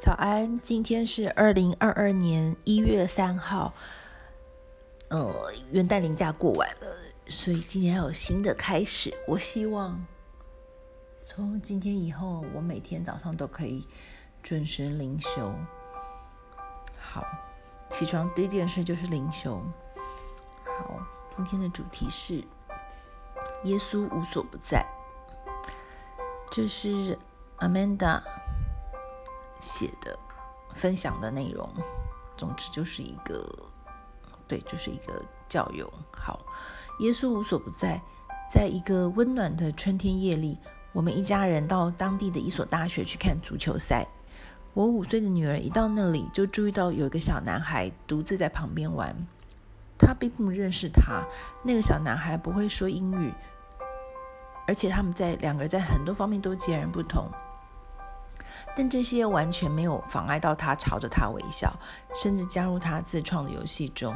早安，今天是二零二二年一月三号，呃，元旦连假过完了，所以今天要有新的开始。我希望从今天以后，我每天早上都可以准时灵修。好，起床第一件事就是灵修。好，今天的主题是耶稣无所不在，这是 Amanda。写的、分享的内容，总之就是一个，对，就是一个教友。好，耶稣无所不在。在一个温暖的春天夜里，我们一家人到当地的一所大学去看足球赛。我五岁的女儿一到那里，就注意到有一个小男孩独自在旁边玩。他并不认识他，那个小男孩不会说英语，而且他们在两个人在很多方面都截然不同。但这些完全没有妨碍到他朝着他微笑，甚至加入他自创的游戏中。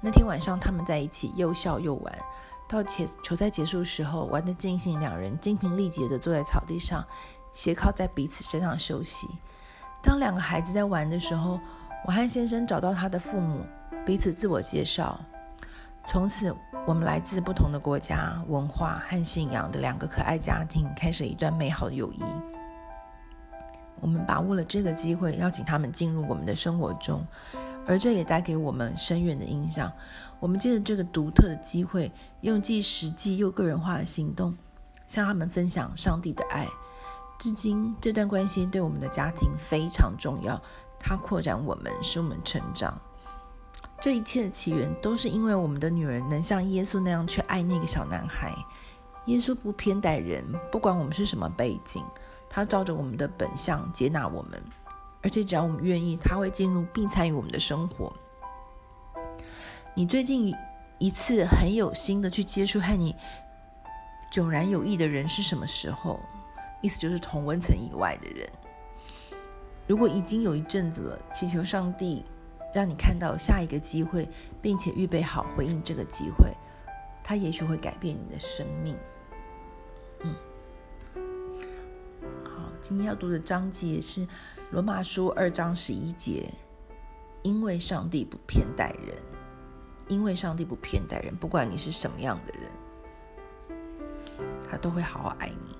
那天晚上，他们在一起又笑又玩，到球赛结束时候，玩得尽兴，两人精疲力竭地坐在草地上，斜靠在彼此身上休息。当两个孩子在玩的时候，我和先生找到他的父母，彼此自我介绍。从此，我们来自不同的国家、文化和信仰的两个可爱家庭，开始一段美好的友谊。我们把握了这个机会，邀请他们进入我们的生活中，而这也带给我们深远的影响。我们借着这个独特的机会，用既实际又个人化的行动，向他们分享上帝的爱。至今，这段关系对我们的家庭非常重要，它扩展我们，使我们成长。这一切的起源，都是因为我们的女儿能像耶稣那样去爱那个小男孩。耶稣不偏待人，不管我们是什么背景。他照着我们的本相接纳我们，而且只要我们愿意，他会进入并参与我们的生活。你最近一次很有心的去接触和你迥然有异的人是什么时候？意思就是同温层以外的人。如果已经有一阵子了，祈求上帝让你看到下一个机会，并且预备好回应这个机会，他也许会改变你的生命。嗯。今天要读的章节是《罗马书》二章十一节，因为上帝不偏待人，因为上帝不偏待人，不管你是什么样的人，他都会好好爱你。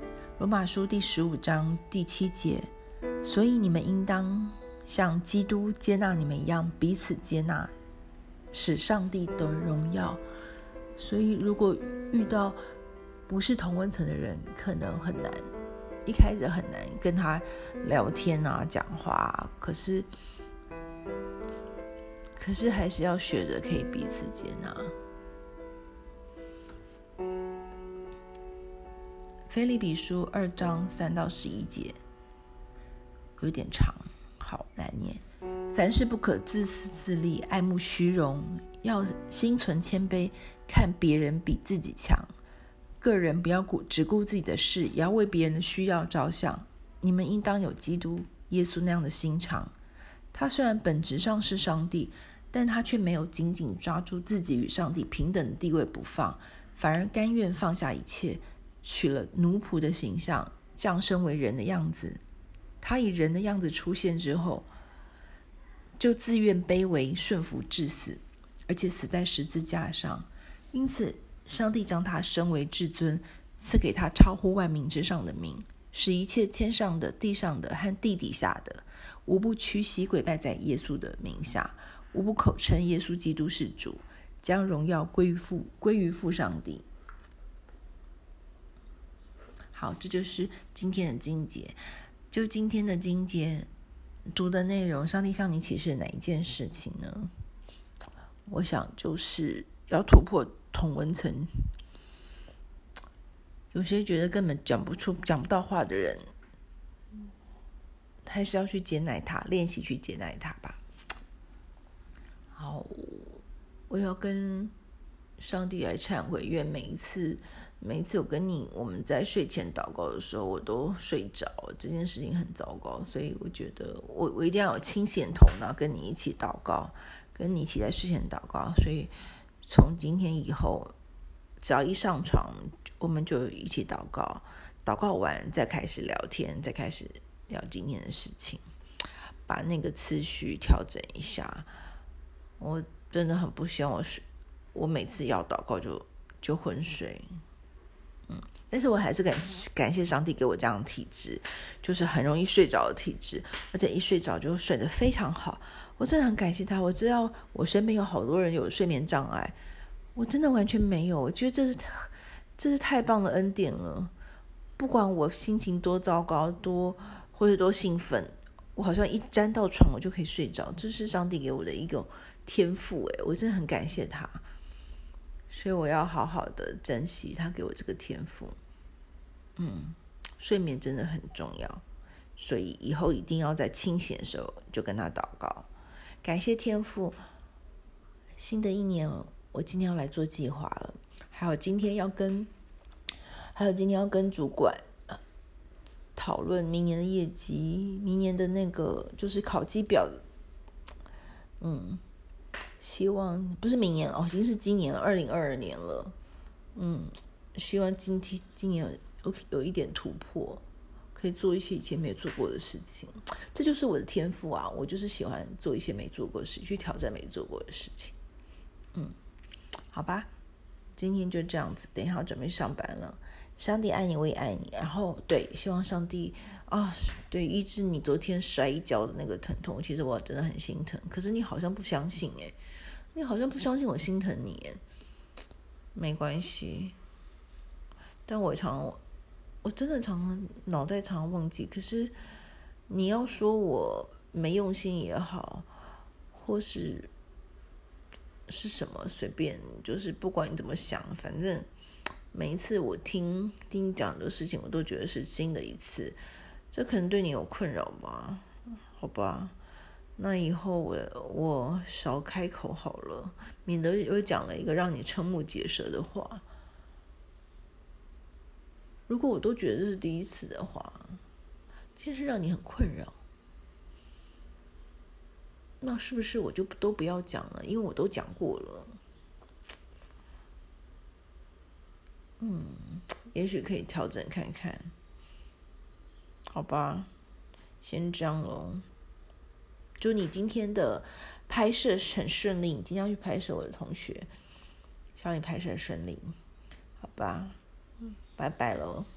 《罗马书》第十五章第七节，所以你们应当像基督接纳你们一样，彼此接纳，使上帝得荣耀。所以，如果遇到不是同温层的人，可能很难，一开始很难跟他聊天啊、讲话。可是，可是还是要学着可以彼此接纳。腓立比书二章三到十一节，有点长，好难念。凡事不可自私自利，爱慕虚荣，要心存谦卑，看别人比自己强。个人不要顾只顾自己的事，也要为别人的需要着想。你们应当有基督耶稣那样的心肠。他虽然本质上是上帝，但他却没有紧紧抓住自己与上帝平等的地位不放，反而甘愿放下一切，取了奴仆的形象，降生为人的样子。他以人的样子出现之后，就自愿卑微顺服至死，而且死在十字架上。因此。上帝将他升为至尊，赐给他超乎万民之上的名，使一切天上的、地上的和地底下的，无不屈膝跪拜在耶稣的名下，无不口称耶稣基督是主，将荣耀归于父，归于父上帝。好，这就是今天的经节。就今天的经节读的内容，上帝向你启示哪一件事情呢？我想就是要突破。同文层，有些觉得根本讲不出、讲不到话的人，还是要去接纳他，练习去接纳他吧。好，我要跟上帝来忏悔，愿每一次、每一次我跟你我们在睡前祷告的时候，我都睡着，这件事情很糟糕，所以我觉得我我一定要有清醒头脑，跟你一起祷告，跟你一起在睡前祷告，所以。从今天以后，只要一上床，我们就一起祷告，祷告完再开始聊天，再开始聊今天的事情，把那个次序调整一下。我真的很不希望我睡，我每次要祷告就就昏睡。嗯，但是我还是感感谢上帝给我这样的体质，就是很容易睡着的体质，而且一睡着就睡得非常好。我真的很感谢他。我知道我身边有好多人有睡眠障碍，我真的完全没有。我觉得这是这是太棒的恩典了。不管我心情多糟糕，多或者多兴奋，我好像一沾到床我就可以睡着。这是上帝给我的一个天赋，诶，我真的很感谢他。所以我要好好的珍惜他给我这个天赋。嗯，睡眠真的很重要，所以以后一定要在清醒的时候就跟他祷告。感谢天赋，新的一年我今天要来做计划了，还有今天要跟，还有今天要跟主管讨论明年的业绩，明年的那个就是考绩表，嗯，希望不是明年哦，已经是今年了，二零二二年了，嗯，希望今天今年有有一点突破。可以做一些以前没有做过的事情，这就是我的天赋啊！我就是喜欢做一些没做过的事，去挑战没做过的事情。嗯，好吧，今天就这样子，等一下要准备上班了。上帝爱你，我也爱你。然后，对，希望上帝啊，对，医治你昨天摔一跤的那个疼痛。其实我真的很心疼，可是你好像不相信诶，你好像不相信我心疼你诶，没关系，但我常。我真的常常脑袋常常忘记，可是你要说我没用心也好，或是是什么随便，就是不管你怎么想，反正每一次我听听你讲的事情，我都觉得是新的一次。这可能对你有困扰吧？好吧，那以后我我少开口好了，免得又讲了一个让你瞠目结舌的话。如果我都觉得是第一次的话，其实让你很困扰，那是不是我就都不要讲了？因为我都讲过了。嗯，也许可以调整看看，好吧，先这样喽。祝你今天的拍摄很顺利，今天要去拍摄我的同学，希望你拍摄顺利，好吧。拜拜喽。